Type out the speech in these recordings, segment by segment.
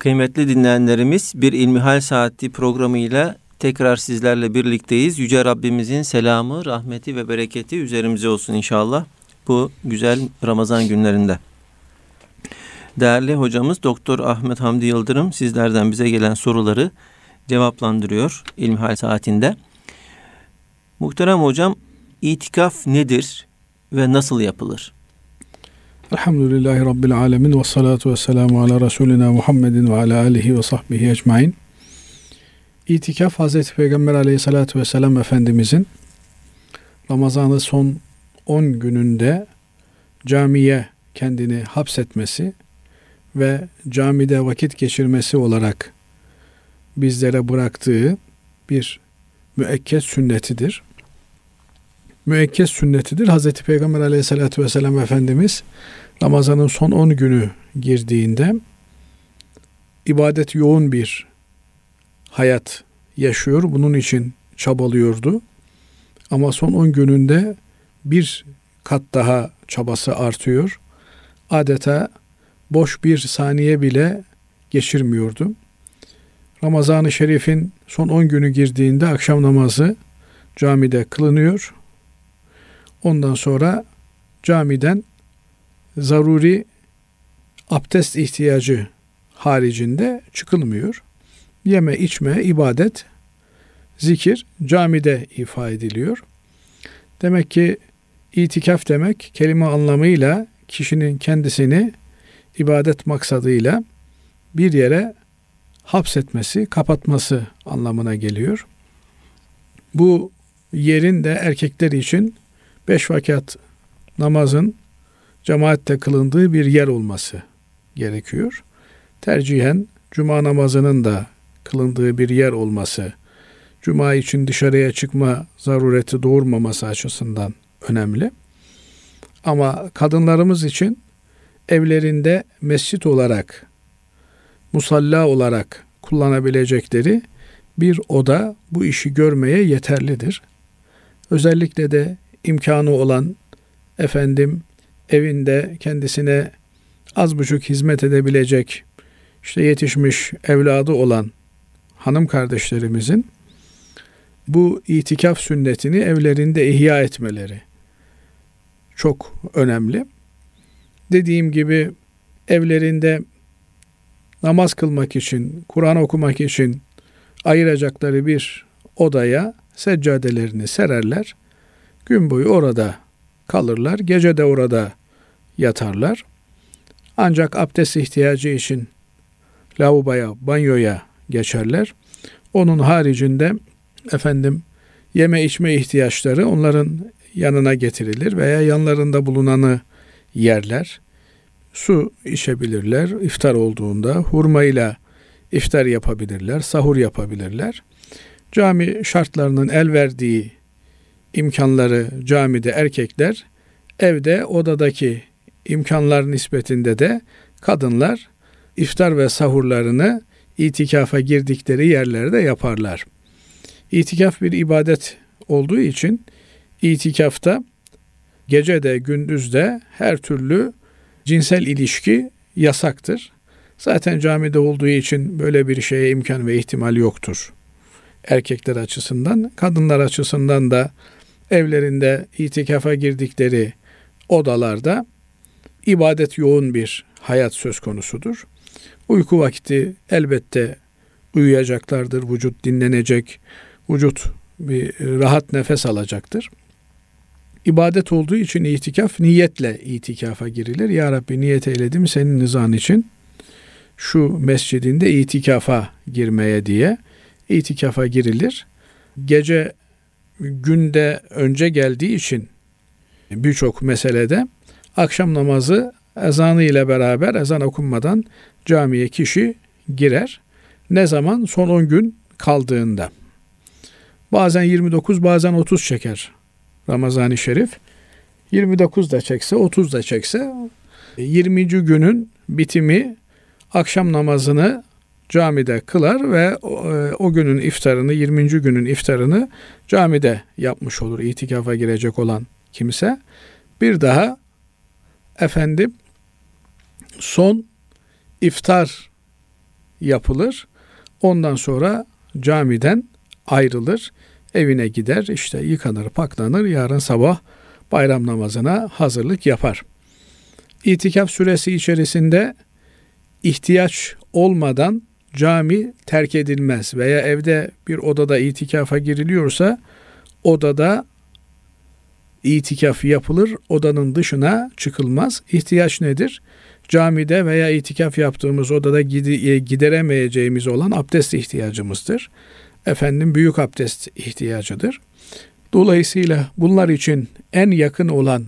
Kıymetli dinleyenlerimiz bir İlmihal Saati programıyla tekrar sizlerle birlikteyiz. Yüce Rabbimizin selamı, rahmeti ve bereketi üzerimize olsun inşallah bu güzel Ramazan günlerinde. Değerli hocamız Doktor Ahmet Hamdi Yıldırım sizlerden bize gelen soruları cevaplandırıyor İlmihal Saati'nde. Muhterem hocam itikaf nedir ve nasıl yapılır? Elhamdülillahi Rabbil Alemin ve salatu ve selamu ala Resulina Muhammedin ve ala alihi ve sahbihi ecmain. İtikaf Hazreti Peygamber aleyhissalatu vesselam Efendimizin Ramazan'ı son 10 gününde camiye kendini hapsetmesi ve camide vakit geçirmesi olarak bizlere bıraktığı bir müekked sünnetidir. Müekked sünnetidir. Hazreti Peygamber aleyhissalatü vesselam Efendimiz Ramazan'ın son 10 günü girdiğinde ibadet yoğun bir hayat yaşıyor. Bunun için çabalıyordu. Ama son 10 gününde bir kat daha çabası artıyor. Adeta boş bir saniye bile geçirmiyordu. Ramazan-ı Şerif'in son 10 günü girdiğinde akşam namazı camide kılınıyor. Ondan sonra camiden zaruri abdest ihtiyacı haricinde çıkılmıyor. Yeme, içme, ibadet, zikir camide ifa ediliyor. Demek ki itikaf demek kelime anlamıyla kişinin kendisini ibadet maksadıyla bir yere hapsetmesi, kapatması anlamına geliyor. Bu yerin de erkekler için beş vakat namazın cemaatle kılındığı bir yer olması gerekiyor. Tercihen cuma namazının da kılındığı bir yer olması, cuma için dışarıya çıkma zarureti doğurmaması açısından önemli. Ama kadınlarımız için evlerinde mescit olarak, musalla olarak kullanabilecekleri bir oda bu işi görmeye yeterlidir. Özellikle de imkanı olan efendim evinde kendisine az buçuk hizmet edebilecek işte yetişmiş evladı olan hanım kardeşlerimizin bu itikaf sünnetini evlerinde ihya etmeleri çok önemli. Dediğim gibi evlerinde namaz kılmak için, Kur'an okumak için ayıracakları bir odaya seccadelerini sererler. Gün boyu orada kalırlar. Gece de orada yatarlar. Ancak abdest ihtiyacı için lavaboya, banyoya geçerler. Onun haricinde efendim yeme içme ihtiyaçları onların yanına getirilir veya yanlarında bulunanı yerler. Su içebilirler iftar olduğunda. Hurmayla iftar yapabilirler, sahur yapabilirler. Cami şartlarının el verdiği imkanları camide erkekler, evde odadaki imkanlar nispetinde de kadınlar iftar ve sahurlarını itikafa girdikleri yerlerde yaparlar. İtikaf bir ibadet olduğu için itikafta gece de gündüz de her türlü cinsel ilişki yasaktır. Zaten camide olduğu için böyle bir şeye imkan ve ihtimal yoktur. Erkekler açısından, kadınlar açısından da evlerinde itikafa girdikleri odalarda ibadet yoğun bir hayat söz konusudur. Uyku vakti elbette uyuyacaklardır. Vücut dinlenecek. Vücut bir rahat nefes alacaktır. İbadet olduğu için itikaf niyetle itikafa girilir. Ya Rabbi niyet eyledim senin nizan için şu mescidinde itikafa girmeye diye itikafa girilir. Gece günde önce geldiği için birçok meselede akşam namazı ezanı ile beraber ezan okunmadan camiye kişi girer. Ne zaman? Son 10 gün kaldığında. Bazen 29 bazen 30 çeker Ramazan-ı Şerif. 29 da çekse 30 da çekse 20. günün bitimi akşam namazını camide kılar ve o, e, günün iftarını 20. günün iftarını camide yapmış olur itikafa girecek olan kimse. Bir daha efendim son iftar yapılır. Ondan sonra camiden ayrılır. Evine gider işte yıkanır paklanır yarın sabah bayram namazına hazırlık yapar. İtikaf süresi içerisinde ihtiyaç olmadan cami terk edilmez veya evde bir odada itikafa giriliyorsa odada itikaf yapılır, odanın dışına çıkılmaz. İhtiyaç nedir? Camide veya itikaf yaptığımız odada e, gideremeyeceğimiz olan abdest ihtiyacımızdır. Efendim büyük abdest ihtiyacıdır. Dolayısıyla bunlar için en yakın olan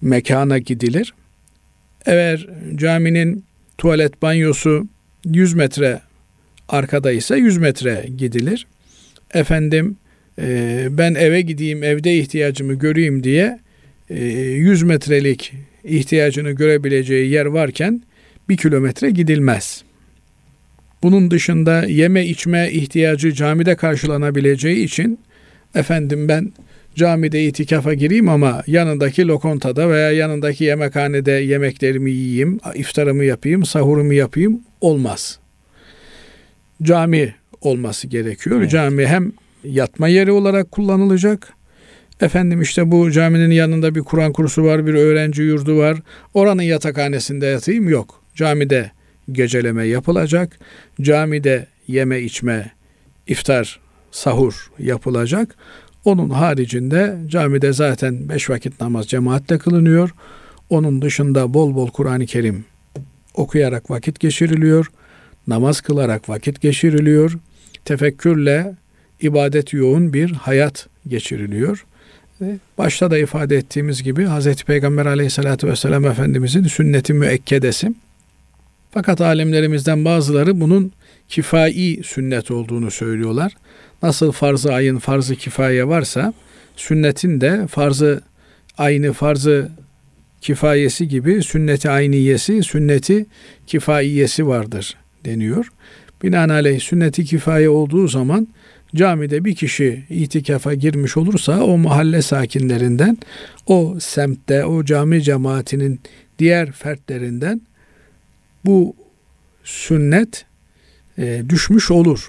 mekana gidilir. Eğer caminin tuvalet banyosu 100 metre arkada ise 100 metre gidilir. Efendim e, ben eve gideyim evde ihtiyacımı göreyim diye 100 e, metrelik ihtiyacını görebileceği yer varken bir kilometre gidilmez. Bunun dışında yeme içme ihtiyacı camide karşılanabileceği için efendim ben camide itikafa gireyim ama yanındaki lokontada veya yanındaki yemekhanede yemeklerimi yiyeyim, iftarımı yapayım, sahurumu yapayım olmaz. Cami olması gerekiyor. Evet. Cami hem yatma yeri olarak kullanılacak. Efendim işte bu caminin yanında bir Kur'an kursu var, bir öğrenci yurdu var. Oranın yatakhanesinde yatayım yok. Camide geceleme yapılacak. Camide yeme içme, iftar, sahur yapılacak. Onun haricinde camide zaten beş vakit namaz cemaatle kılınıyor. Onun dışında bol bol Kur'an-ı Kerim okuyarak vakit geçiriliyor. Namaz kılarak vakit geçiriliyor. Tefekkürle ibadet yoğun bir hayat geçiriliyor. Başta da ifade ettiğimiz gibi Hz. Peygamber aleyhissalatü vesselam Efendimizin sünneti müekkedesi. Fakat alimlerimizden bazıları bunun kifai sünnet olduğunu söylüyorlar. Nasıl farz-ı ayın farz-ı kifaye varsa sünnetin de farzı aynı farzı kifayesi gibi sünneti ayniyesi, sünneti kifaiyesi vardır deniyor. Binaenaleyh sünneti kifaye olduğu zaman camide bir kişi itikafa girmiş olursa o mahalle sakinlerinden, o semtte, o cami cemaatinin diğer fertlerinden bu sünnet e, düşmüş olur.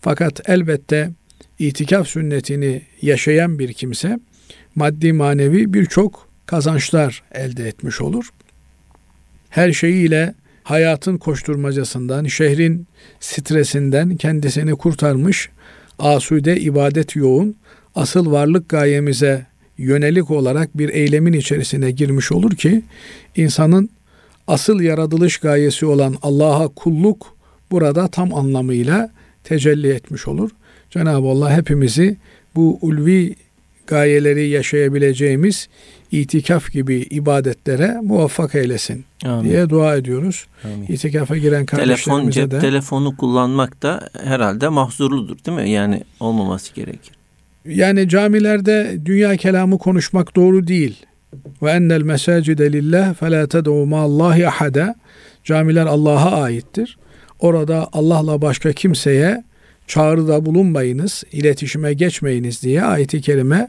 Fakat elbette itikaf sünnetini yaşayan bir kimse maddi manevi birçok kazançlar elde etmiş olur. Her şeyiyle hayatın koşturmacasından, şehrin stresinden kendisini kurtarmış, asude ibadet yoğun, asıl varlık gayemize yönelik olarak bir eylemin içerisine girmiş olur ki insanın asıl yaratılış gayesi olan Allah'a kulluk burada tam anlamıyla tecelli etmiş olur. Cenab-ı Allah hepimizi bu ulvi gayeleri yaşayabileceğimiz itikaf gibi ibadetlere muvaffak eylesin Amin. diye dua ediyoruz. Amin. İtikafa giren kardeşlerimize Telefon, cep de. telefonu kullanmak da herhalde mahzurludur değil mi? Yani olmaması gerekir. Yani camilerde dünya kelamı konuşmak doğru değil. Ve ennel mesacide lillah fe la ted'u ma'allahi ahada. Camiler Allah'a aittir. Orada Allah'la başka kimseye çağrıda bulunmayınız, iletişime geçmeyiniz diye ayeti kerime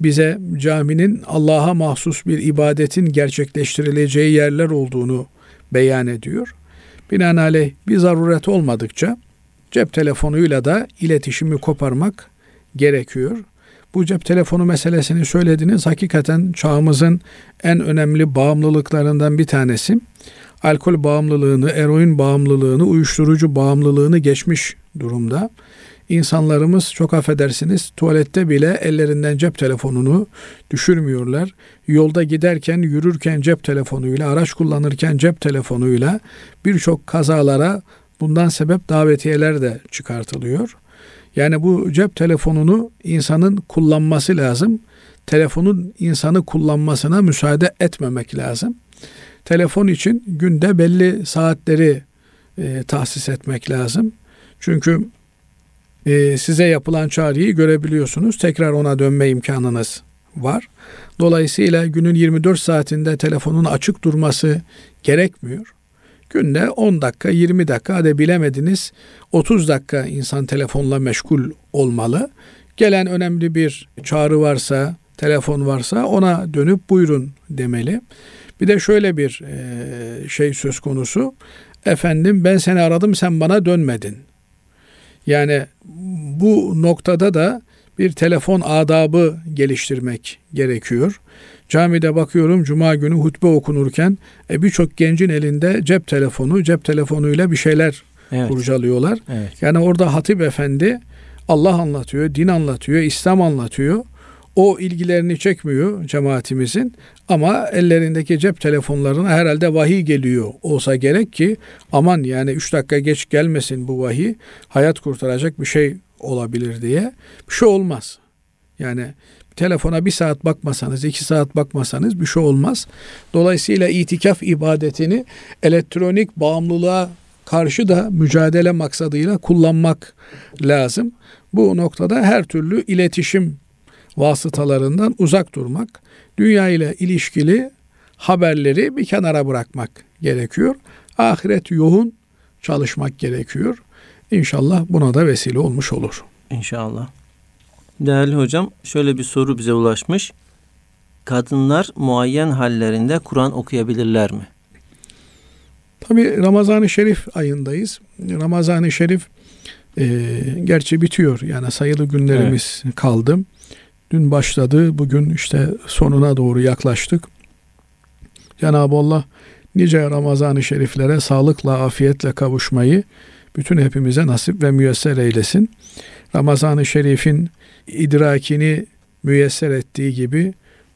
bize caminin Allah'a mahsus bir ibadetin gerçekleştirileceği yerler olduğunu beyan ediyor. Binaenaleyh bir zaruret olmadıkça cep telefonuyla da iletişimi koparmak gerekiyor. Bu cep telefonu meselesini söylediniz. Hakikaten çağımızın en önemli bağımlılıklarından bir tanesi alkol bağımlılığını, eroin bağımlılığını, uyuşturucu bağımlılığını geçmiş durumda. İnsanlarımız çok affedersiniz tuvalette bile ellerinden cep telefonunu düşürmüyorlar. Yolda giderken, yürürken cep telefonuyla, araç kullanırken cep telefonuyla birçok kazalara bundan sebep davetiyeler de çıkartılıyor. Yani bu cep telefonunu insanın kullanması lazım. Telefonun insanı kullanmasına müsaade etmemek lazım telefon için günde belli saatleri e, tahsis etmek lazım. Çünkü e, size yapılan çağrıyı görebiliyorsunuz. Tekrar ona dönme imkanınız var. Dolayısıyla günün 24 saatinde telefonun açık durması gerekmiyor. Günde 10 dakika, 20 dakika hadi bilemediniz 30 dakika insan telefonla meşgul olmalı. Gelen önemli bir çağrı varsa, telefon varsa ona dönüp buyurun demeli. Bir de şöyle bir e, şey söz konusu. Efendim ben seni aradım sen bana dönmedin. Yani bu noktada da bir telefon adabı geliştirmek gerekiyor. Camide bakıyorum cuma günü hutbe okunurken e, birçok gencin elinde cep telefonu, cep telefonuyla bir şeyler Evet. kurcalıyorlar. Evet. Yani orada hatip efendi Allah anlatıyor, din anlatıyor, İslam anlatıyor. O ilgilerini çekmiyor cemaatimizin ama ellerindeki cep telefonlarına herhalde vahiy geliyor olsa gerek ki aman yani 3 dakika geç gelmesin bu vahiy hayat kurtaracak bir şey olabilir diye bir şey olmaz. Yani telefona bir saat bakmasanız, iki saat bakmasanız bir şey olmaz. Dolayısıyla itikaf ibadetini elektronik bağımlılığa karşı da mücadele maksadıyla kullanmak lazım. Bu noktada her türlü iletişim vasıtalarından uzak durmak, dünya ile ilişkili haberleri bir kenara bırakmak gerekiyor. Ahiret yoğun çalışmak gerekiyor. İnşallah buna da vesile olmuş olur. İnşallah. Değerli hocam şöyle bir soru bize ulaşmış. Kadınlar muayyen hallerinde Kur'an okuyabilirler mi? Tabi Ramazan-ı Şerif ayındayız. Ramazan-ı Şerif e, gerçi bitiyor. Yani sayılı günlerimiz kaldı. Dün başladı. Bugün işte sonuna doğru yaklaştık. Cenab-ı Allah nice Ramazan-ı Şeriflere sağlıkla, afiyetle kavuşmayı bütün hepimize nasip ve müyesser eylesin. Ramazan-ı Şerif'in idrakini müyesser ettiği gibi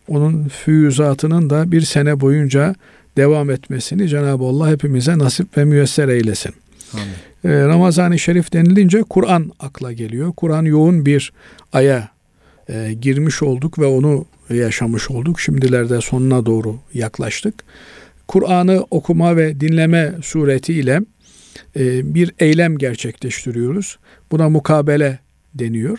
onun füyüzatının da bir sene boyunca devam etmesini Cenab-ı Allah hepimize nasip ve müyesser eylesin. Amin. Ee, Ramazan-ı Şerif denilince Kur'an akla geliyor. Kur'an yoğun bir aya e, girmiş olduk ve onu yaşamış olduk. Şimdilerde sonuna doğru yaklaştık. Kur'an'ı okuma ve dinleme suretiyle e, bir eylem gerçekleştiriyoruz. Buna mukabele deniyor.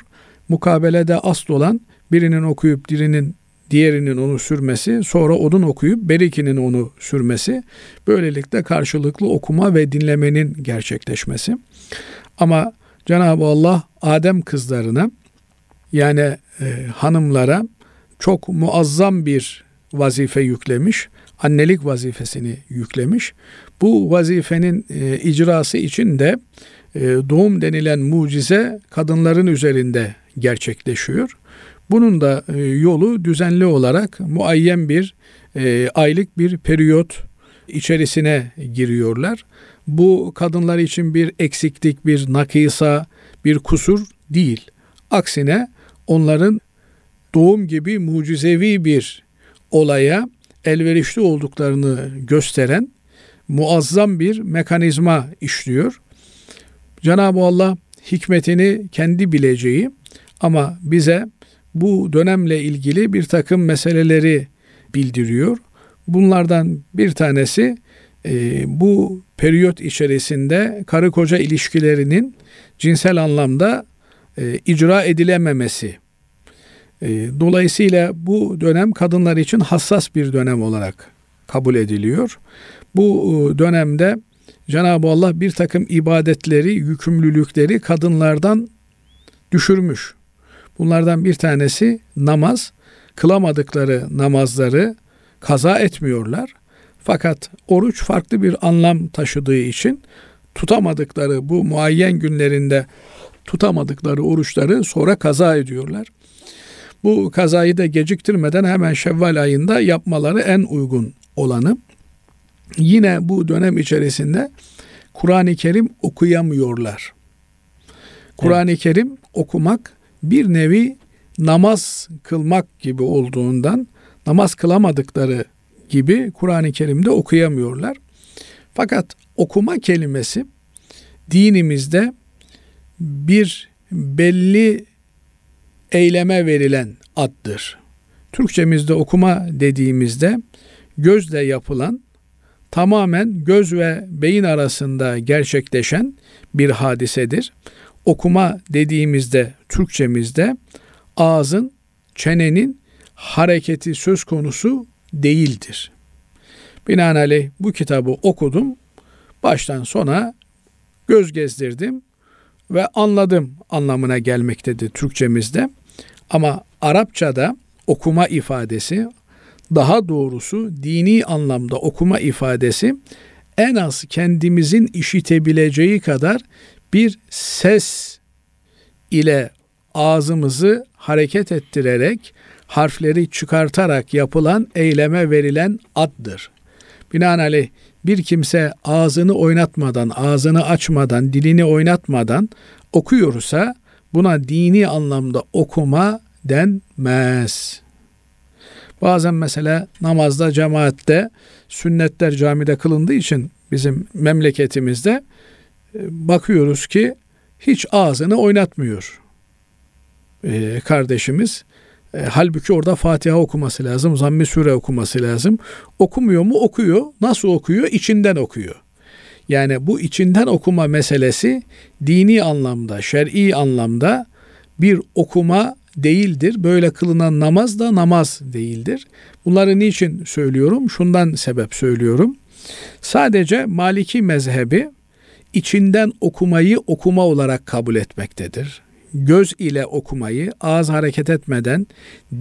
Mukabelede asıl olan birinin okuyup dirinin diğerinin onu sürmesi, sonra onun okuyup berikinin onu sürmesi. Böylelikle karşılıklı okuma ve dinlemenin gerçekleşmesi. Ama Cenab-ı Allah Adem kızlarına yani e, hanımlara çok muazzam bir vazife yüklemiş. Annelik vazifesini yüklemiş. Bu vazifenin e, icrası için de e, doğum denilen mucize kadınların üzerinde gerçekleşiyor. Bunun da e, yolu düzenli olarak muayyen bir e, aylık bir periyot içerisine giriyorlar. Bu kadınlar için bir eksiklik, bir nakisa, bir kusur değil. Aksine onların doğum gibi mucizevi bir olaya elverişli olduklarını gösteren muazzam bir mekanizma işliyor. Cenab-ı Allah hikmetini kendi bileceği ama bize bu dönemle ilgili bir takım meseleleri bildiriyor. Bunlardan bir tanesi e, bu periyot içerisinde karı koca ilişkilerinin cinsel anlamda e, icra edilememesi. E, dolayısıyla bu dönem kadınlar için hassas bir dönem olarak kabul ediliyor. Bu e, dönemde Cenab-ı Allah bir takım ibadetleri, yükümlülükleri kadınlardan düşürmüş. Bunlardan bir tanesi namaz. Kılamadıkları namazları kaza etmiyorlar. Fakat oruç farklı bir anlam taşıdığı için tutamadıkları bu muayyen günlerinde tutamadıkları oruçları sonra kaza ediyorlar. Bu kazayı da geciktirmeden hemen Şevval ayında yapmaları en uygun olanı. Yine bu dönem içerisinde Kur'an-ı Kerim okuyamıyorlar. Kur'an-ı Kerim okumak bir nevi namaz kılmak gibi olduğundan namaz kılamadıkları gibi Kur'an-ı Kerim'de okuyamıyorlar. Fakat okuma kelimesi dinimizde bir belli eyleme verilen addır. Türkçemizde okuma dediğimizde gözle yapılan tamamen göz ve beyin arasında gerçekleşen bir hadisedir. Okuma dediğimizde Türkçemizde ağzın, çenenin hareketi söz konusu değildir. Binaenaleyh bu kitabı okudum. Baştan sona göz gezdirdim ve anladım anlamına gelmektedir Türkçemizde. Ama Arapçada okuma ifadesi daha doğrusu dini anlamda okuma ifadesi en az kendimizin işitebileceği kadar bir ses ile ağzımızı hareket ettirerek harfleri çıkartarak yapılan eyleme verilen addır. Binaenaleyh bir kimse ağzını oynatmadan, ağzını açmadan, dilini oynatmadan okuyorsa buna dini anlamda okuma denmez. Bazen mesela namazda, cemaatte, sünnetler camide kılındığı için bizim memleketimizde e, bakıyoruz ki hiç ağzını oynatmıyor e, kardeşimiz. E, halbuki orada Fatiha okuması lazım, Zamm-ı Sure okuması lazım. Okumuyor mu? Okuyor. Nasıl okuyor? İçinden okuyor. Yani bu içinden okuma meselesi dini anlamda, şer'i anlamda bir okuma değildir. Böyle kılınan namaz da namaz değildir. Bunları niçin söylüyorum? Şundan sebep söylüyorum. Sadece Maliki mezhebi içinden okumayı okuma olarak kabul etmektedir göz ile okumayı ağız hareket etmeden,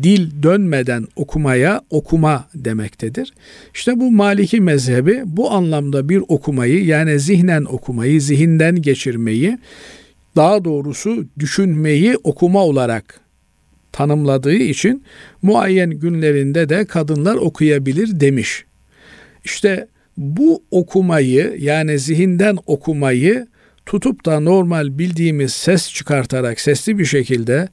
dil dönmeden okumaya okuma demektedir. İşte bu Maliki mezhebi bu anlamda bir okumayı yani zihnen okumayı, zihinden geçirmeyi, daha doğrusu düşünmeyi okuma olarak tanımladığı için muayyen günlerinde de kadınlar okuyabilir demiş. İşte bu okumayı yani zihinden okumayı tutup da normal bildiğimiz ses çıkartarak sesli bir şekilde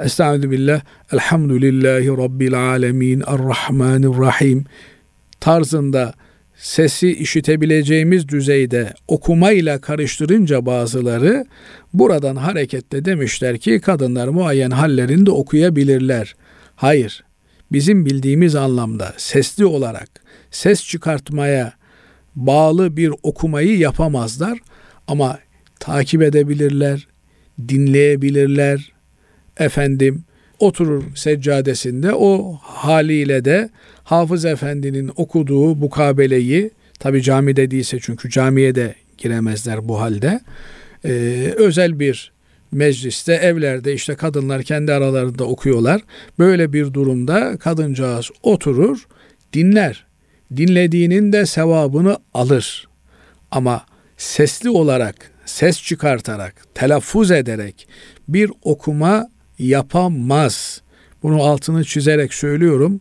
Estaizu billah Elhamdülillahi Rabbil Alemin Errahmanirrahim tarzında sesi işitebileceğimiz düzeyde okumayla karıştırınca bazıları buradan hareketle demişler ki kadınlar muayyen hallerinde okuyabilirler. Hayır. Bizim bildiğimiz anlamda sesli olarak ses çıkartmaya bağlı bir okumayı yapamazlar ama takip edebilirler, dinleyebilirler. Efendim oturur seccadesinde o haliyle de Hafız Efendi'nin okuduğu mukabeleyi tabi camide değilse çünkü camiye de giremezler bu halde. Ee, özel bir mecliste, evlerde işte kadınlar kendi aralarında okuyorlar. Böyle bir durumda kadıncağız oturur, dinler. Dinlediğinin de sevabını alır. Ama sesli olarak ses çıkartarak, telaffuz ederek bir okuma yapamaz. Bunu altını çizerek söylüyorum.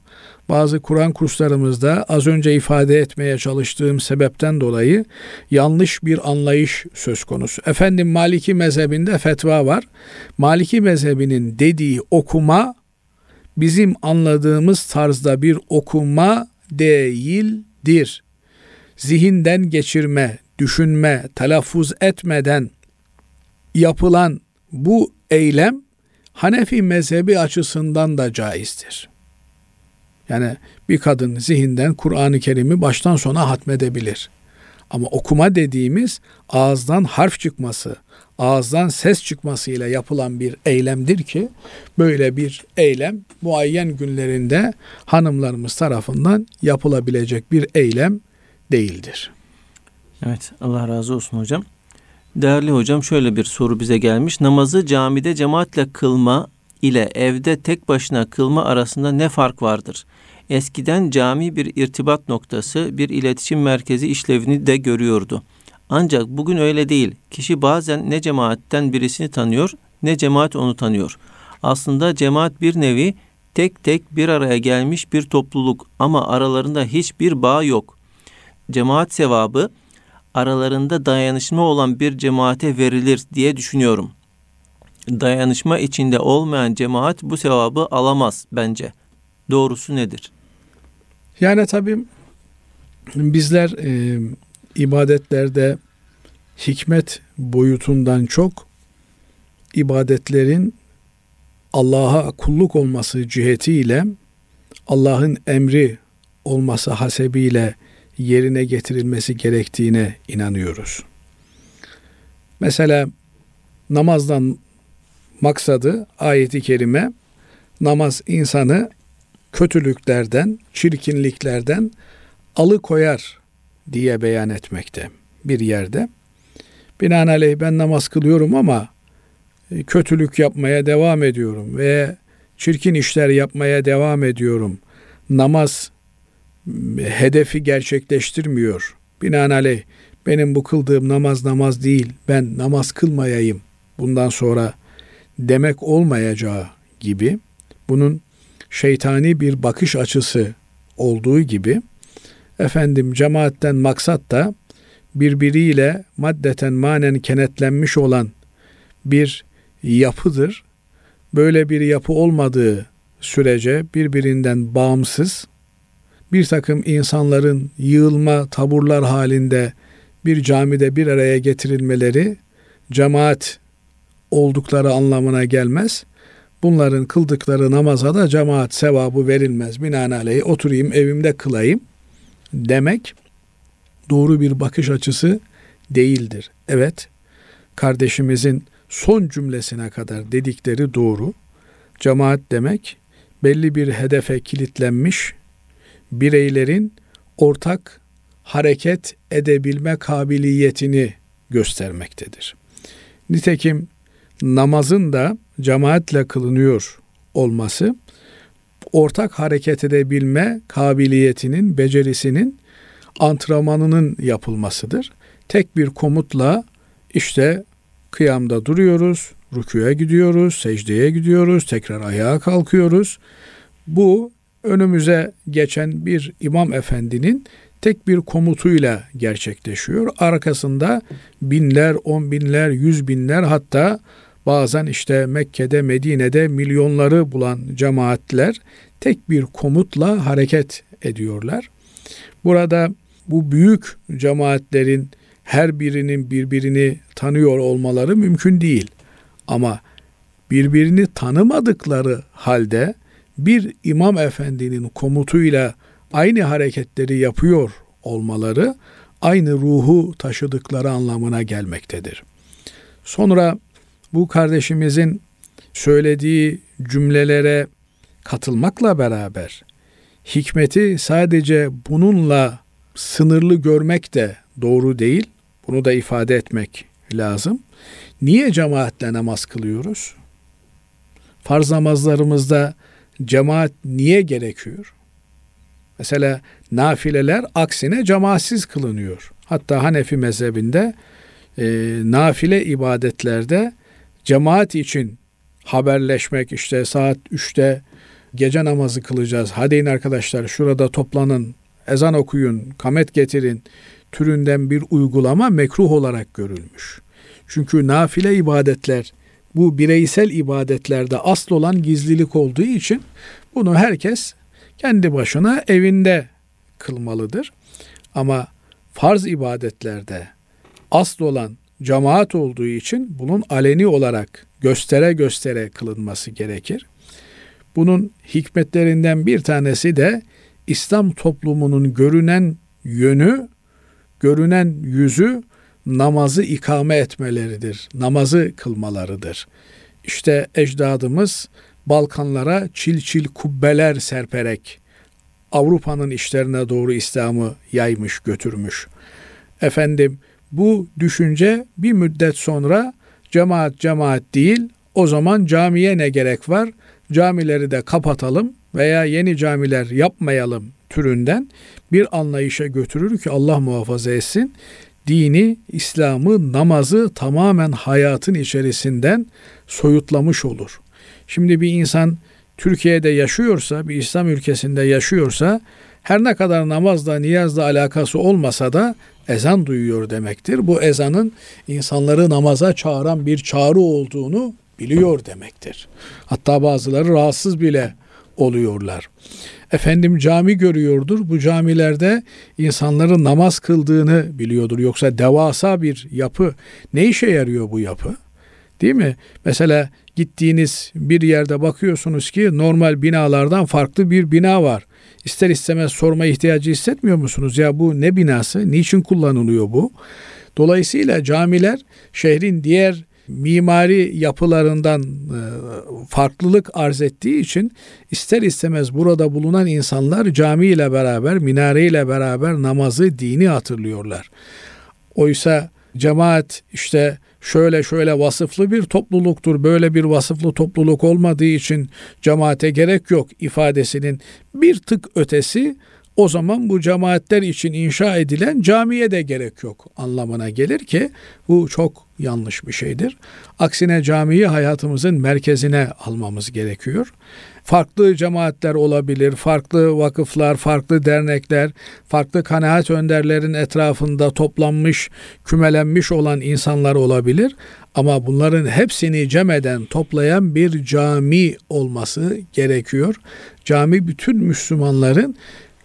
Bazı Kur'an kurslarımızda az önce ifade etmeye çalıştığım sebepten dolayı yanlış bir anlayış söz konusu. Efendim Maliki mezhebinde fetva var. Maliki mezhebinin dediği okuma bizim anladığımız tarzda bir okuma değildir. Zihinden geçirme, düşünme, telaffuz etmeden yapılan bu eylem Hanefi mezhebi açısından da caizdir. Yani bir kadın zihinden Kur'an-ı Kerim'i baştan sona hatmedebilir. Ama okuma dediğimiz ağızdan harf çıkması, ağızdan ses çıkmasıyla yapılan bir eylemdir ki böyle bir eylem muayyen günlerinde hanımlarımız tarafından yapılabilecek bir eylem değildir. Evet Allah razı olsun hocam. Değerli hocam şöyle bir soru bize gelmiş. Namazı camide cemaatle kılma ile evde tek başına kılma arasında ne fark vardır? Eskiden cami bir irtibat noktası, bir iletişim merkezi işlevini de görüyordu. Ancak bugün öyle değil. Kişi bazen ne cemaatten birisini tanıyor, ne cemaat onu tanıyor. Aslında cemaat bir nevi tek tek bir araya gelmiş bir topluluk ama aralarında hiçbir bağ yok. Cemaat sevabı aralarında dayanışma olan bir cemaate verilir diye düşünüyorum. Dayanışma içinde olmayan cemaat bu sevabı alamaz bence. Doğrusu nedir? Yani tabii bizler e, ibadetlerde hikmet boyutundan çok ibadetlerin Allah'a kulluk olması cihetiyle Allah'ın emri olması hasebiyle yerine getirilmesi gerektiğine inanıyoruz. Mesela namazdan maksadı ayeti kerime namaz insanı kötülüklerden, çirkinliklerden alıkoyar diye beyan etmekte bir yerde. Binaenaleyh ben namaz kılıyorum ama e, kötülük yapmaya devam ediyorum ve çirkin işler yapmaya devam ediyorum. Namaz hedefi gerçekleştirmiyor binaenaleyh benim bu kıldığım namaz namaz değil, ben namaz kılmayayım bundan sonra demek olmayacağı gibi bunun şeytani bir bakış açısı olduğu gibi efendim cemaatten maksat da birbiriyle maddeten manen kenetlenmiş olan bir yapıdır. Böyle bir yapı olmadığı sürece birbirinden bağımsız bir takım insanların yığılma taburlar halinde bir camide bir araya getirilmeleri cemaat oldukları anlamına gelmez. Bunların kıldıkları namaza da cemaat sevabı verilmez. Binaenaleyh oturayım evimde kılayım demek doğru bir bakış açısı değildir. Evet, kardeşimizin son cümlesine kadar dedikleri doğru. Cemaat demek belli bir hedefe kilitlenmiş bireylerin ortak hareket edebilme kabiliyetini göstermektedir. Nitekim namazın da cemaatle kılınıyor olması ortak hareket edebilme kabiliyetinin, becerisinin antrenmanının yapılmasıdır. Tek bir komutla işte kıyamda duruyoruz, rüküye gidiyoruz, secdeye gidiyoruz, tekrar ayağa kalkıyoruz. Bu önümüze geçen bir imam efendinin tek bir komutuyla gerçekleşiyor. Arkasında binler, on binler, yüz binler hatta bazen işte Mekke'de, Medine'de milyonları bulan cemaatler tek bir komutla hareket ediyorlar. Burada bu büyük cemaatlerin her birinin birbirini tanıyor olmaları mümkün değil. Ama birbirini tanımadıkları halde bir imam efendinin komutuyla aynı hareketleri yapıyor olmaları aynı ruhu taşıdıkları anlamına gelmektedir. Sonra bu kardeşimizin söylediği cümlelere katılmakla beraber hikmeti sadece bununla sınırlı görmek de doğru değil. Bunu da ifade etmek lazım. Niye cemaatle namaz kılıyoruz? Farz namazlarımızda cemaat niye gerekiyor? Mesela nafileler aksine cemaatsiz kılınıyor. Hatta Hanefi mezhebinde e, nafile ibadetlerde cemaat için haberleşmek işte saat 3'te gece namazı kılacağız. Hadi in arkadaşlar şurada toplanın, ezan okuyun, kamet getirin türünden bir uygulama mekruh olarak görülmüş. Çünkü nafile ibadetler bu bireysel ibadetlerde asıl olan gizlilik olduğu için bunu herkes kendi başına evinde kılmalıdır. Ama farz ibadetlerde asıl olan cemaat olduğu için bunun aleni olarak göstere göstere kılınması gerekir. Bunun hikmetlerinden bir tanesi de İslam toplumunun görünen yönü, görünen yüzü namazı ikame etmeleridir. Namazı kılmalarıdır. İşte ecdadımız Balkanlara çil çil kubbeler serperek Avrupa'nın işlerine doğru İslam'ı yaymış götürmüş. Efendim bu düşünce bir müddet sonra cemaat cemaat değil o zaman camiye ne gerek var? Camileri de kapatalım veya yeni camiler yapmayalım türünden bir anlayışa götürür ki Allah muhafaza etsin. Dini, İslam'ı, namazı tamamen hayatın içerisinden soyutlamış olur. Şimdi bir insan Türkiye'de yaşıyorsa, bir İslam ülkesinde yaşıyorsa her ne kadar namazla, niyazla alakası olmasa da ezan duyuyor demektir. Bu ezanın insanları namaza çağıran bir çağrı olduğunu biliyor demektir. Hatta bazıları rahatsız bile oluyorlar. Efendim cami görüyordur. Bu camilerde insanların namaz kıldığını biliyordur. Yoksa devasa bir yapı. Ne işe yarıyor bu yapı? Değil mi? Mesela gittiğiniz bir yerde bakıyorsunuz ki normal binalardan farklı bir bina var. İster istemez sorma ihtiyacı hissetmiyor musunuz? Ya bu ne binası? Niçin kullanılıyor bu? Dolayısıyla camiler şehrin diğer mimari yapılarından e, farklılık arz ettiği için ister istemez burada bulunan insanlar cami ile beraber, minare ile beraber namazı, dini hatırlıyorlar. Oysa cemaat işte şöyle şöyle vasıflı bir topluluktur. Böyle bir vasıflı topluluk olmadığı için cemaate gerek yok ifadesinin bir tık ötesi o zaman bu cemaatler için inşa edilen camiye de gerek yok anlamına gelir ki bu çok yanlış bir şeydir. Aksine camiyi hayatımızın merkezine almamız gerekiyor. Farklı cemaatler olabilir, farklı vakıflar, farklı dernekler, farklı kanaat önderlerin etrafında toplanmış, kümelenmiş olan insanlar olabilir. Ama bunların hepsini cemeden toplayan bir cami olması gerekiyor. Cami bütün Müslümanların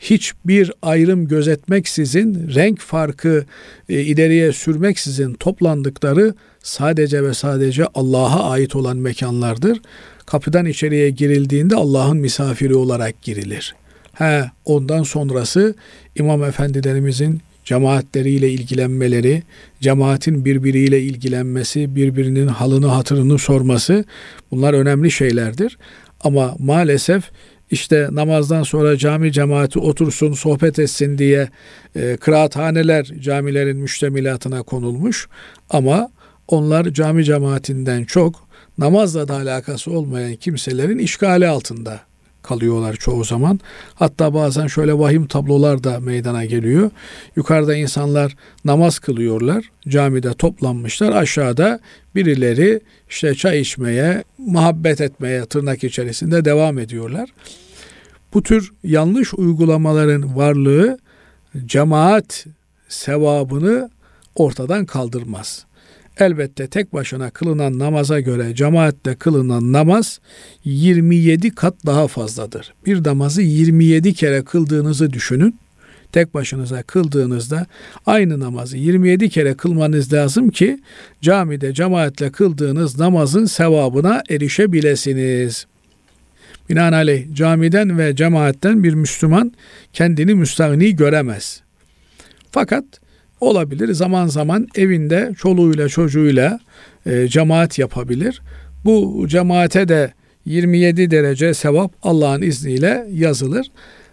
hiçbir ayrım gözetmeksizin, renk farkı e, ileriye sürmeksizin toplandıkları sadece ve sadece Allah'a ait olan mekanlardır. Kapıdan içeriye girildiğinde Allah'ın misafiri olarak girilir. He, ondan sonrası imam efendilerimizin cemaatleriyle ilgilenmeleri, cemaatin birbiriyle ilgilenmesi, birbirinin halını hatırını sorması bunlar önemli şeylerdir. Ama maalesef işte namazdan sonra cami cemaati otursun, sohbet etsin diye e, kıraathaneler camilerin müştemilatına konulmuş. Ama onlar cami cemaatinden çok namazla da alakası olmayan kimselerin işgali altında kalıyorlar çoğu zaman. Hatta bazen şöyle vahim tablolar da meydana geliyor. Yukarıda insanlar namaz kılıyorlar. Camide toplanmışlar. Aşağıda birileri işte çay içmeye, muhabbet etmeye tırnak içerisinde devam ediyorlar. Bu tür yanlış uygulamaların varlığı cemaat sevabını ortadan kaldırmaz. Elbette tek başına kılınan namaza göre cemaatle kılınan namaz 27 kat daha fazladır. Bir namazı 27 kere kıldığınızı düşünün. Tek başınıza kıldığınızda aynı namazı 27 kere kılmanız lazım ki camide cemaatle kıldığınız namazın sevabına erişebilesiniz. Binaenaleyh camiden ve cemaatten bir Müslüman kendini müstahni göremez. Fakat olabilir zaman zaman evinde çoluğuyla çocuğuyla e, cemaat yapabilir. Bu cemaate de 27 derece sevap Allah'ın izniyle yazılır.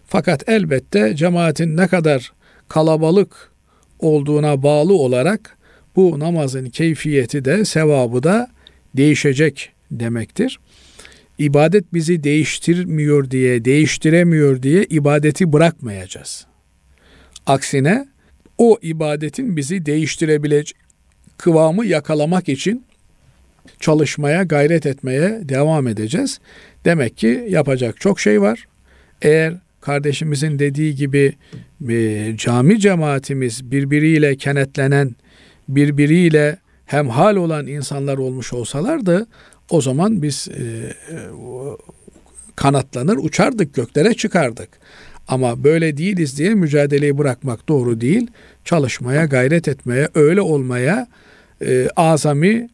Fakat elbette cemaatin ne kadar kalabalık olduğuna bağlı olarak bu namazın keyfiyeti de sevabı da değişecek demektir. İbadet bizi değiştirmiyor diye, değiştiremiyor diye ibadeti bırakmayacağız. Aksine o ibadetin bizi değiştirebilecek kıvamı yakalamak için çalışmaya, gayret etmeye devam edeceğiz. Demek ki yapacak çok şey var. Eğer kardeşimizin dediği gibi e, cami cemaatimiz birbiriyle kenetlenen, birbiriyle hemhal olan insanlar olmuş olsalardı o zaman biz e, e, kanatlanır uçardık göklere çıkardık. Ama böyle değiliz diye mücadeleyi bırakmak doğru değil. Çalışmaya, gayret etmeye, öyle olmaya e, azami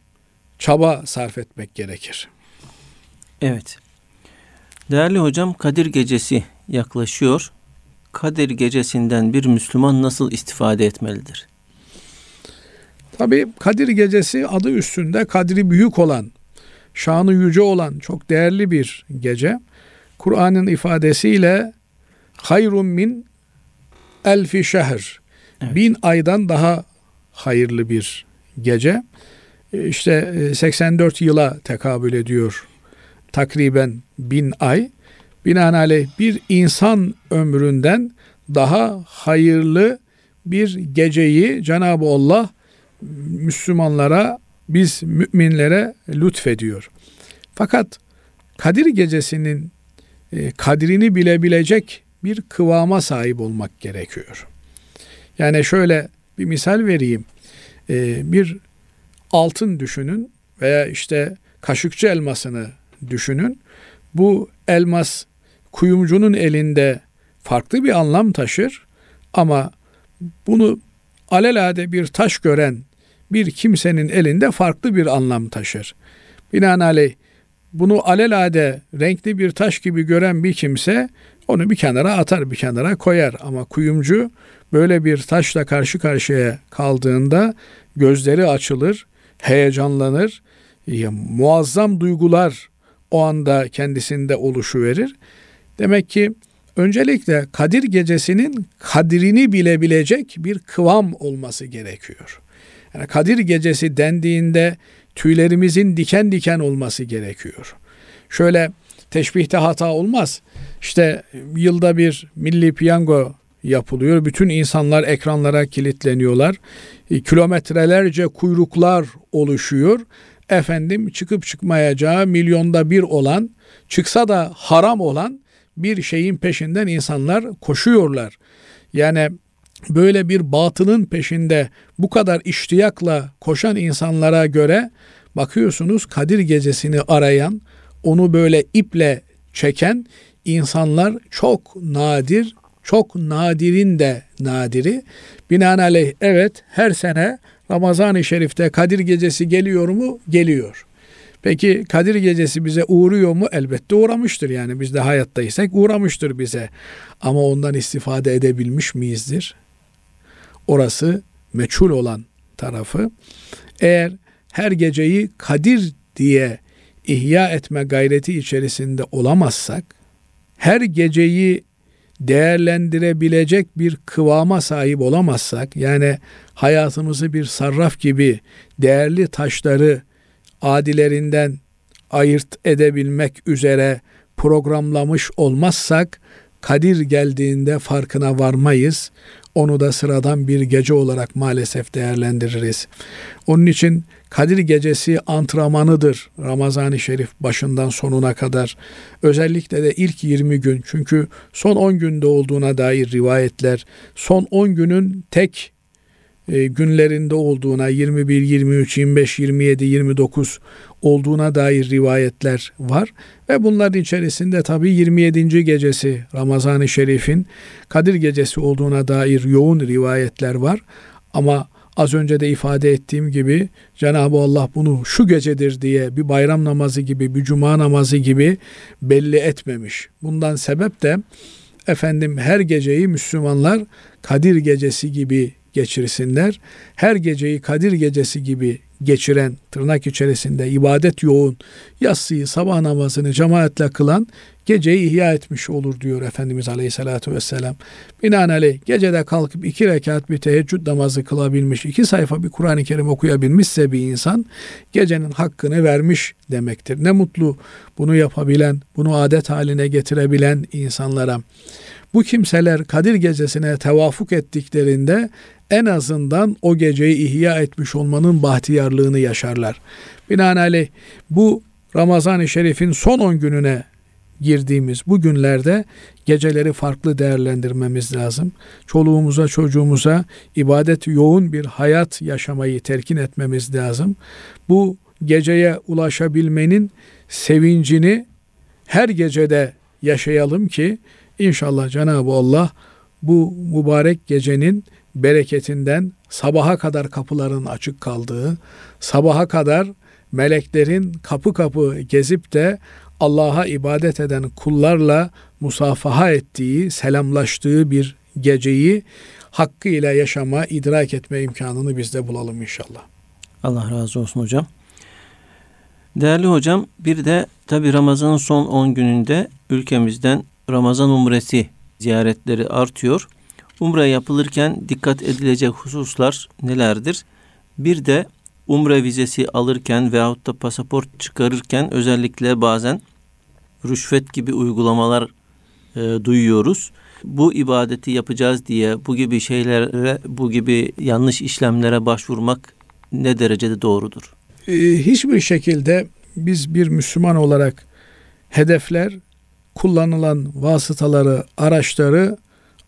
çaba sarf etmek gerekir. Evet. Değerli hocam Kadir Gecesi yaklaşıyor. Kadir Gecesi'nden bir Müslüman nasıl istifade etmelidir? Tabi Kadir Gecesi adı üstünde kadri büyük olan, şanı yüce olan çok değerli bir gece. Kur'an'ın ifadesiyle hayrun min elfi şehr. Evet. Bin aydan daha hayırlı bir gece. E, işte 84 e, yıla tekabül ediyor. Takriben bin ay. Binaenaleyh bir insan ömründen daha hayırlı bir geceyi Cenab-ı Allah Müslümanlara, biz müminlere lütfediyor. Fakat Kadir gecesinin e, kadrini bilebilecek bir kıvama sahip olmak gerekiyor. Yani şöyle bir misal vereyim. Ee, bir altın düşünün veya işte kaşıkçı elmasını düşünün. Bu elmas kuyumcunun elinde farklı bir anlam taşır ama bunu alelade bir taş gören bir kimsenin elinde farklı bir anlam taşır. Binaenaleyh bunu alelade renkli bir taş gibi gören bir kimse onu bir kenara atar, bir kenara koyar. Ama kuyumcu böyle bir taşla karşı karşıya kaldığında gözleri açılır, heyecanlanır, muazzam duygular o anda kendisinde oluşu verir. Demek ki öncelikle Kadir gecesinin kadrini bilebilecek bir kıvam olması gerekiyor. Yani Kadir gecesi dendiğinde tüylerimizin diken diken olması gerekiyor. Şöyle teşbihte hata olmaz. İşte yılda bir milli piyango yapılıyor. Bütün insanlar ekranlara kilitleniyorlar. E, kilometrelerce kuyruklar oluşuyor. Efendim çıkıp çıkmayacağı milyonda bir olan, çıksa da haram olan bir şeyin peşinden insanlar koşuyorlar. Yani böyle bir batının peşinde bu kadar iştiyakla koşan insanlara göre bakıyorsunuz Kadir gecesini arayan, onu böyle iple çeken insanlar çok nadir, çok nadirin de nadiri. Binaenaleyh evet her sene Ramazan-ı Şerif'te Kadir gecesi geliyor mu? Geliyor. Peki Kadir gecesi bize uğruyor mu? Elbette uğramıştır yani biz de hayattaysak uğramıştır bize. Ama ondan istifade edebilmiş miyizdir? Orası meçhul olan tarafı. Eğer her geceyi Kadir diye ihya etme gayreti içerisinde olamazsak, her geceyi değerlendirebilecek bir kıvama sahip olamazsak, yani hayatımızı bir sarraf gibi değerli taşları adilerinden ayırt edebilmek üzere programlamış olmazsak, Kadir geldiğinde farkına varmayız. Onu da sıradan bir gece olarak maalesef değerlendiririz. Onun için Kadir Gecesi antrenmanıdır Ramazan-ı Şerif başından sonuna kadar. Özellikle de ilk 20 gün çünkü son 10 günde olduğuna dair rivayetler, son 10 günün tek günlerinde olduğuna 21, 23, 25, 27, 29 olduğuna dair rivayetler var. Ve bunların içerisinde tabi 27. gecesi Ramazan-ı Şerif'in Kadir Gecesi olduğuna dair yoğun rivayetler var. Ama az önce de ifade ettiğim gibi Cenab-ı Allah bunu şu gecedir diye bir bayram namazı gibi, bir cuma namazı gibi belli etmemiş. Bundan sebep de efendim her geceyi Müslümanlar Kadir gecesi gibi geçirsinler. Her geceyi Kadir gecesi gibi geçiren, tırnak içerisinde ibadet yoğun, yatsıyı, sabah namazını cemaatle kılan geceyi ihya etmiş olur diyor Efendimiz Aleyhisselatü Vesselam. Binaenaleyh gecede kalkıp iki rekat bir teheccüd namazı kılabilmiş, iki sayfa bir Kur'an-ı Kerim okuyabilmişse bir insan gecenin hakkını vermiş demektir. Ne mutlu bunu yapabilen, bunu adet haline getirebilen insanlara. Bu kimseler Kadir gecesine tevafuk ettiklerinde en azından o geceyi ihya etmiş olmanın bahtiyarlığını yaşarlar. Binaenaleyh bu Ramazan-ı Şerif'in son 10 gününe girdiğimiz bu günlerde geceleri farklı değerlendirmemiz lazım. Çoluğumuza, çocuğumuza ibadet yoğun bir hayat yaşamayı telkin etmemiz lazım. Bu geceye ulaşabilmenin sevincini her gecede yaşayalım ki inşallah Cenab-ı Allah bu mübarek gecenin bereketinden sabaha kadar kapıların açık kaldığı, sabaha kadar meleklerin kapı kapı gezip de Allah'a ibadet eden kullarla musafaha ettiği, selamlaştığı bir geceyi hakkıyla yaşama, idrak etme imkanını biz de bulalım inşallah. Allah razı olsun hocam. Değerli hocam bir de tabi Ramazan'ın son 10 gününde ülkemizden Ramazan umresi ziyaretleri artıyor. Umre yapılırken dikkat edilecek hususlar nelerdir? Bir de umre vizesi alırken veyahut da pasaport çıkarırken özellikle bazen rüşvet gibi uygulamalar e, duyuyoruz. Bu ibadeti yapacağız diye bu gibi şeylere, bu gibi yanlış işlemlere başvurmak ne derecede doğrudur? Ee, hiçbir şekilde biz bir Müslüman olarak hedefler, kullanılan vasıtaları, araçları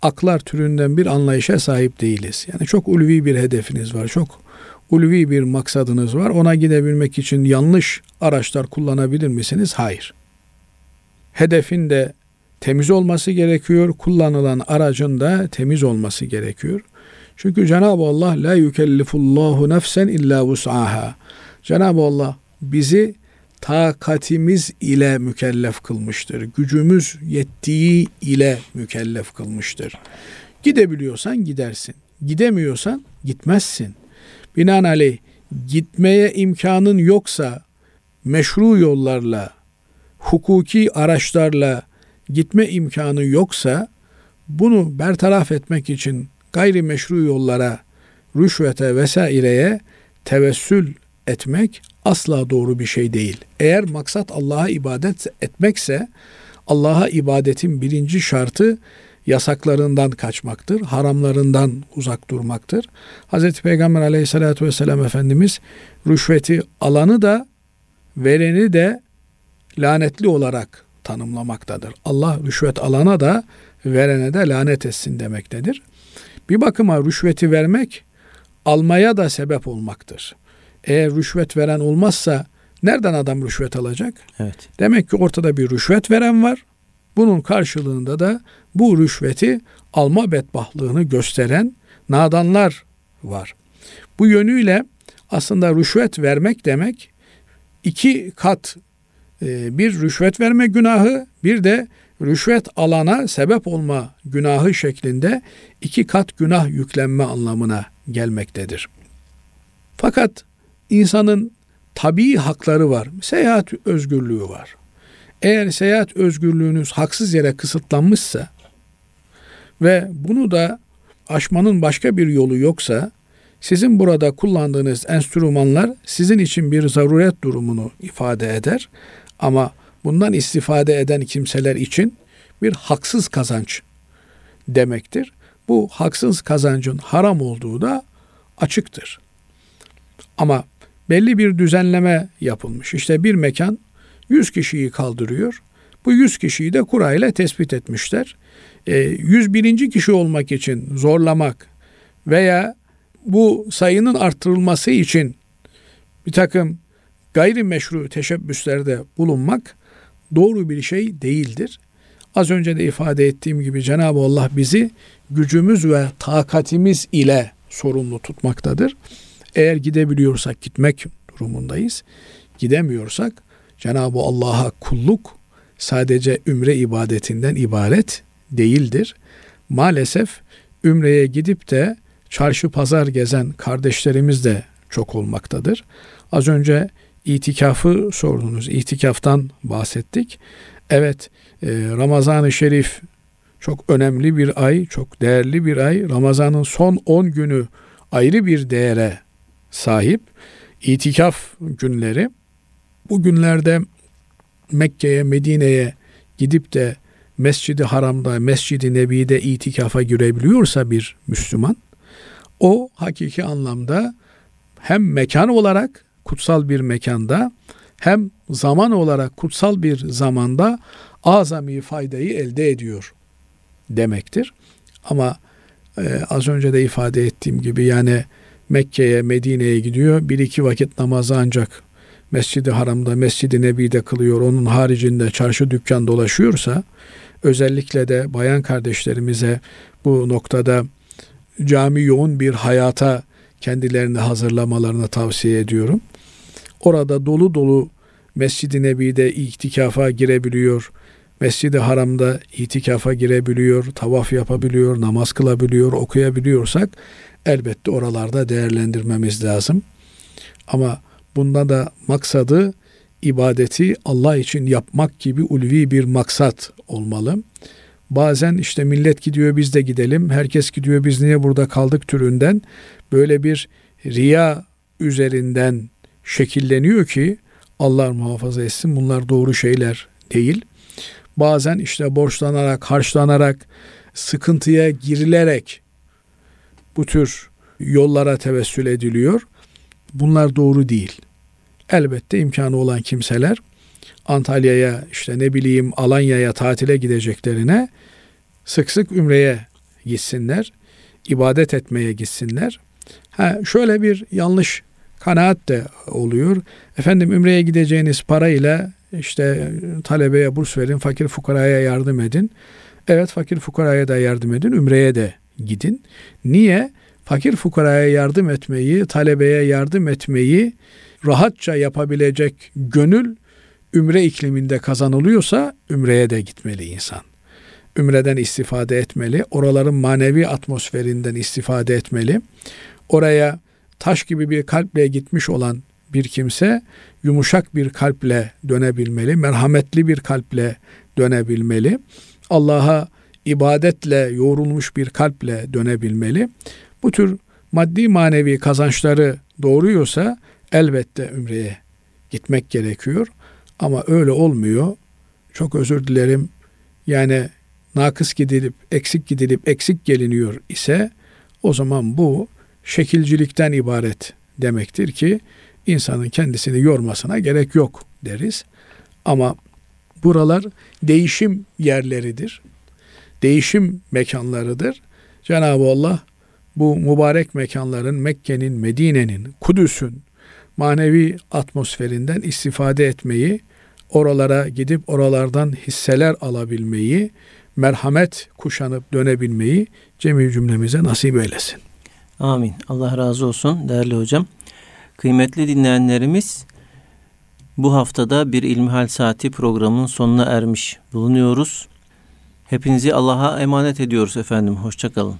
aklar türünden bir anlayışa sahip değiliz. Yani çok ulvi bir hedefiniz var. Çok ulvi bir maksadınız var. Ona gidebilmek için yanlış araçlar kullanabilir misiniz? Hayır. Hedefin de temiz olması gerekiyor. Kullanılan aracın da temiz olması gerekiyor. Çünkü Cenab-ı Allah la yükellifullahu nefsen illa vus'aha. Cenab-ı Allah bizi takatimiz ile mükellef kılmıştır. Gücümüz yettiği ile mükellef kılmıştır. Gidebiliyorsan gidersin. Gidemiyorsan gitmezsin. Binaenaleyh gitmeye imkanın yoksa meşru yollarla, hukuki araçlarla gitme imkanı yoksa bunu bertaraf etmek için gayri meşru yollara, rüşvete vesaireye tevessül etmek asla doğru bir şey değil. Eğer maksat Allah'a ibadet etmekse Allah'a ibadetin birinci şartı yasaklarından kaçmaktır, haramlarından uzak durmaktır. Hz. Peygamber aleyhissalatü vesselam Efendimiz rüşveti alanı da vereni de lanetli olarak tanımlamaktadır. Allah rüşvet alana da verene de lanet etsin demektedir. Bir bakıma rüşveti vermek almaya da sebep olmaktır. Eğer rüşvet veren olmazsa nereden adam rüşvet alacak? Evet. Demek ki ortada bir rüşvet veren var. Bunun karşılığında da bu rüşveti alma bedbahlığını gösteren nadanlar var. Bu yönüyle aslında rüşvet vermek demek iki kat e, bir rüşvet verme günahı bir de rüşvet alana sebep olma günahı şeklinde iki kat günah yüklenme anlamına gelmektedir. Fakat insanın tabii hakları var. Seyahat özgürlüğü var. Eğer seyahat özgürlüğünüz haksız yere kısıtlanmışsa ve bunu da aşmanın başka bir yolu yoksa sizin burada kullandığınız enstrümanlar sizin için bir zaruret durumunu ifade eder ama bundan istifade eden kimseler için bir haksız kazanç demektir. Bu haksız kazancın haram olduğu da açıktır. Ama belli bir düzenleme yapılmış. İşte bir mekan 100 kişiyi kaldırıyor. Bu 100 kişiyi de kura ile tespit etmişler. E, 101. kişi olmak için zorlamak veya bu sayının arttırılması için bir takım gayrimeşru teşebbüslerde bulunmak doğru bir şey değildir. Az önce de ifade ettiğim gibi Cenab-ı Allah bizi gücümüz ve takatimiz ile sorumlu tutmaktadır. Eğer gidebiliyorsak gitmek durumundayız. Gidemiyorsak Cenab-ı Allah'a kulluk sadece ümre ibadetinden ibaret değildir. Maalesef ümreye gidip de çarşı pazar gezen kardeşlerimiz de çok olmaktadır. Az önce itikafı sordunuz. İtikaftan bahsettik. Evet e, Ramazan-ı Şerif çok önemli bir ay, çok değerli bir ay. Ramazan'ın son 10 günü ayrı bir değere sahip. İtikaf günleri. Bu günlerde Mekke'ye, Medine'ye gidip de Mescid-i Haram'da, Mescid-i Nebi'de itikafa girebiliyorsa bir Müslüman, o hakiki anlamda hem mekan olarak kutsal bir mekanda hem zaman olarak kutsal bir zamanda azami faydayı elde ediyor demektir. Ama e, az önce de ifade ettiğim gibi yani Mekke'ye, Medine'ye gidiyor. Bir iki vakit namazı ancak Mescid-i Haram'da, Mescid-i Nebi'de kılıyor. Onun haricinde çarşı dükkan dolaşıyorsa özellikle de bayan kardeşlerimize bu noktada cami yoğun bir hayata kendilerini hazırlamalarını tavsiye ediyorum. Orada dolu dolu Mescid-i Nebi'de itikafa girebiliyor. Mescid-i Haram'da itikafa girebiliyor, tavaf yapabiliyor, namaz kılabiliyor, okuyabiliyorsak elbette oralarda değerlendirmemiz lazım. Ama bunda da maksadı ibadeti Allah için yapmak gibi ulvi bir maksat olmalı. Bazen işte millet gidiyor biz de gidelim, herkes gidiyor biz niye burada kaldık türünden böyle bir riya üzerinden şekilleniyor ki Allah muhafaza etsin bunlar doğru şeyler değil. Bazen işte borçlanarak, harçlanarak, sıkıntıya girilerek bu tür yollara tevessül ediliyor. Bunlar doğru değil. Elbette imkanı olan kimseler Antalya'ya işte ne bileyim Alanya'ya tatile gideceklerine sık sık ümreye gitsinler, ibadet etmeye gitsinler. Ha, şöyle bir yanlış kanaat de oluyor. Efendim ümreye gideceğiniz parayla işte talebeye burs verin, fakir fukaraya yardım edin. Evet fakir fukaraya da yardım edin, ümreye de gidin. Niye? Fakir fukaraya yardım etmeyi, talebeye yardım etmeyi rahatça yapabilecek gönül ümre ikliminde kazanılıyorsa ümreye de gitmeli insan. Ümreden istifade etmeli, oraların manevi atmosferinden istifade etmeli. Oraya taş gibi bir kalple gitmiş olan bir kimse yumuşak bir kalple dönebilmeli, merhametli bir kalple dönebilmeli. Allah'a ibadetle yoğrulmuş bir kalple dönebilmeli. Bu tür maddi manevi kazançları doğuruyorsa elbette ümreye gitmek gerekiyor. Ama öyle olmuyor. Çok özür dilerim. Yani nakıs gidilip eksik gidilip eksik geliniyor ise o zaman bu şekilcilikten ibaret demektir ki insanın kendisini yormasına gerek yok deriz. Ama buralar değişim yerleridir. Değişim mekanlarıdır. Cenab-ı Allah bu mübarek mekanların Mekke'nin, Medine'nin, Kudüs'ün manevi atmosferinden istifade etmeyi, oralara gidip oralardan hisseler alabilmeyi, merhamet kuşanıp dönebilmeyi cemi cümlemize nasip eylesin. Amin. Allah razı olsun değerli hocam. Kıymetli dinleyenlerimiz bu haftada bir İlmihal Saati programının sonuna ermiş bulunuyoruz. Hepinizi Allah'a emanet ediyoruz efendim. Hoşçakalın.